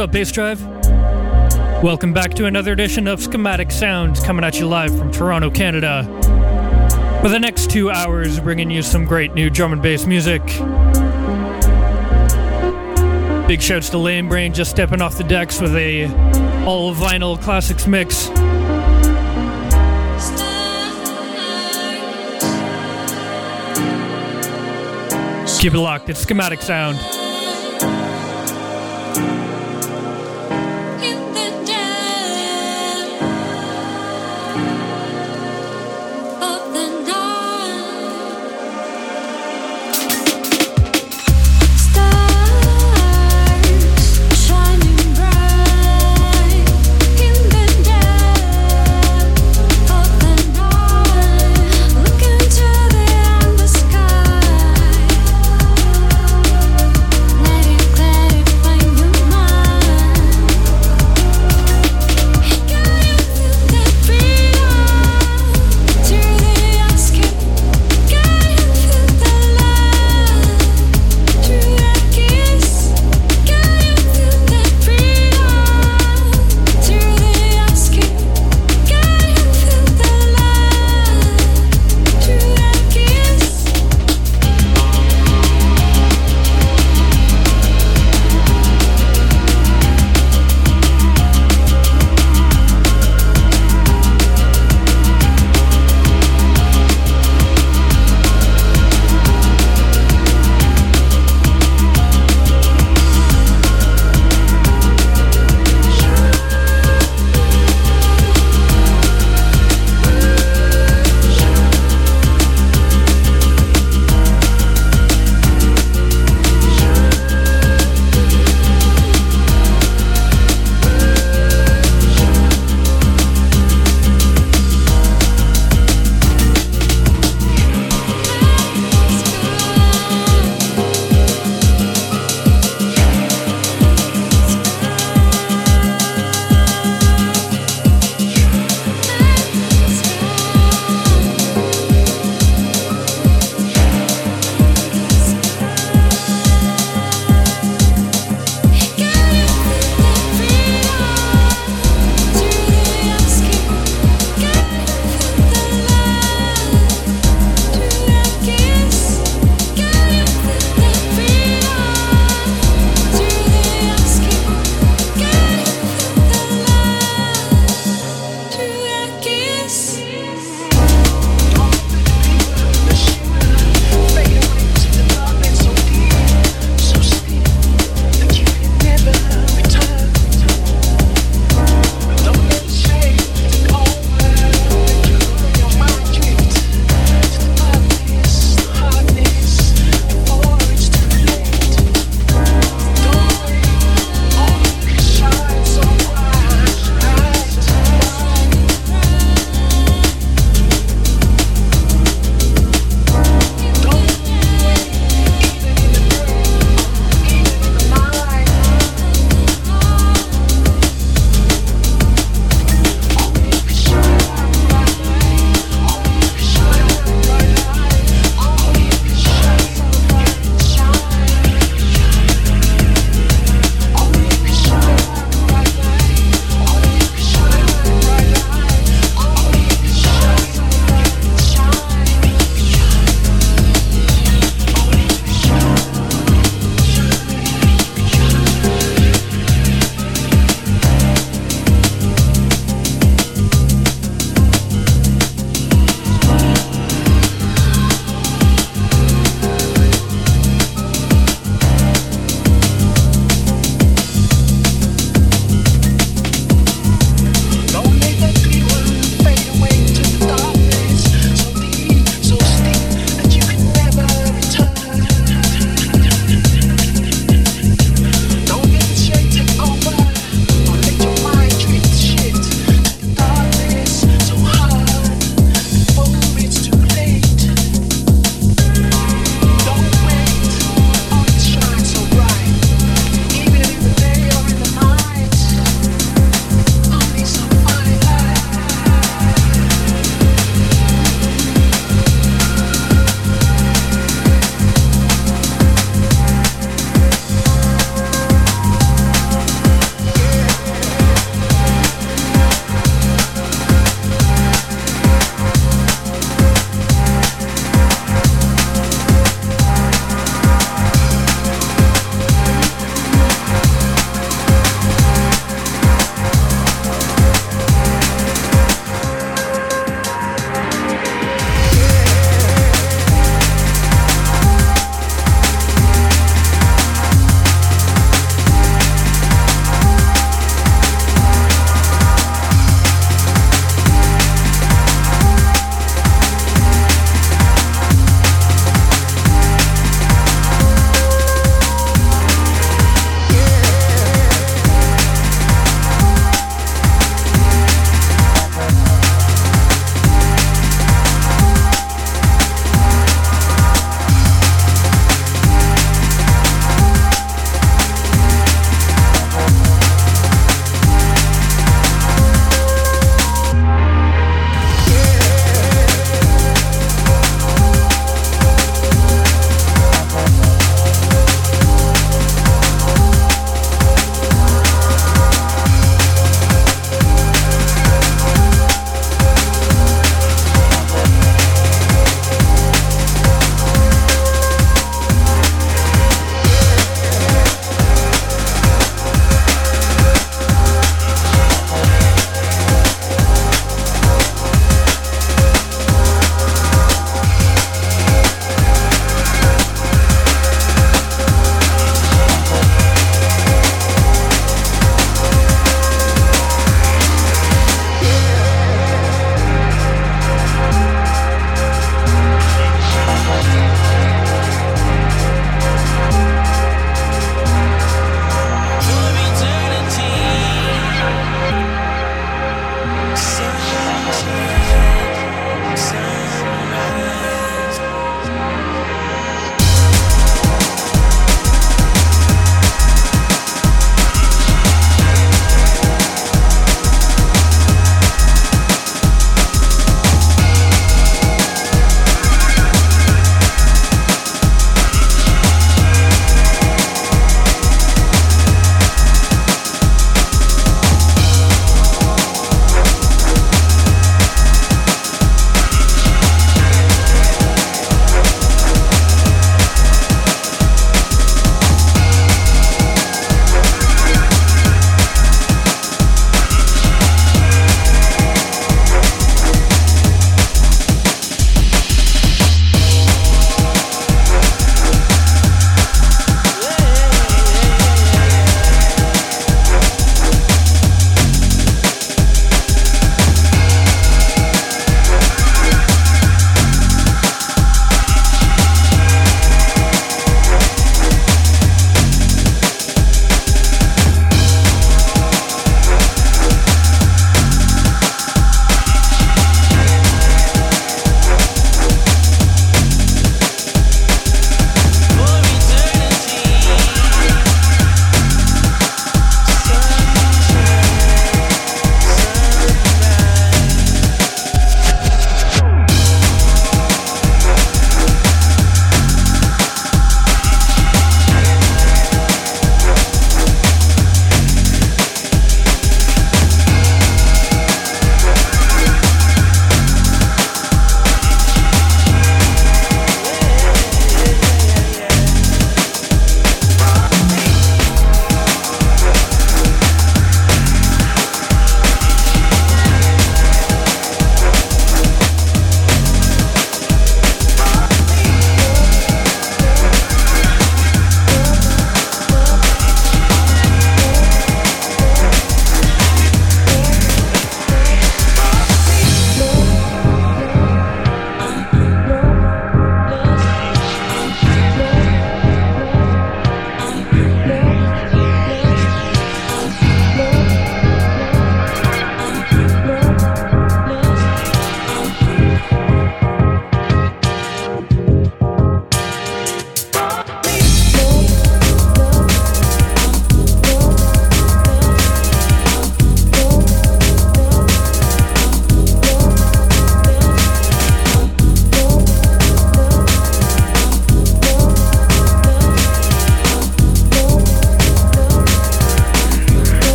Up, Bassdrive? Welcome back to another edition of Schematic Sounds coming at you live from Toronto, Canada. For the next two hours, bringing you some great new drum and bass music. Big shouts to Lane Brain just stepping off the decks with a all vinyl classics mix. Keep it locked, it's Schematic Sound.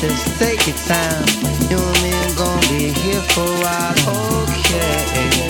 Just take your time. You and me are gonna be here for a while, okay.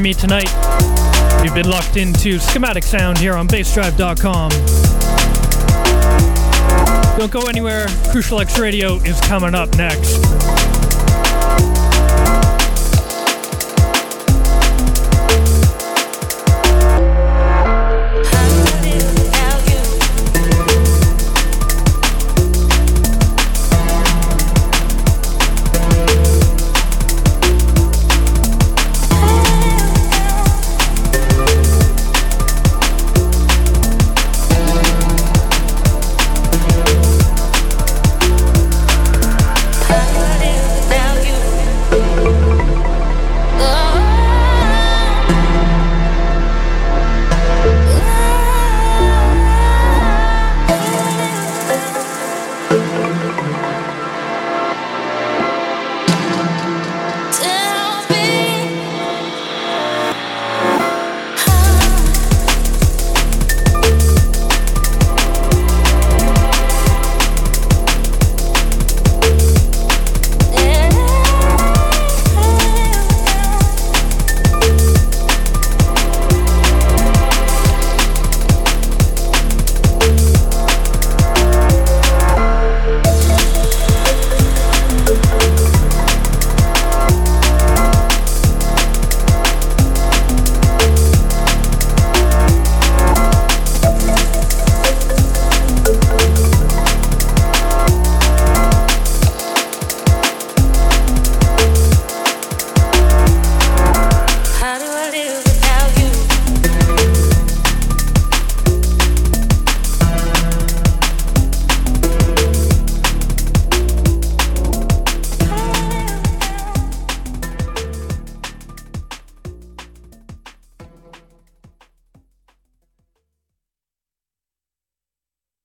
From me tonight. You've been locked into Schematic Sound here on bassdrive.com. Don't go anywhere. Crucial X Radio is coming up next.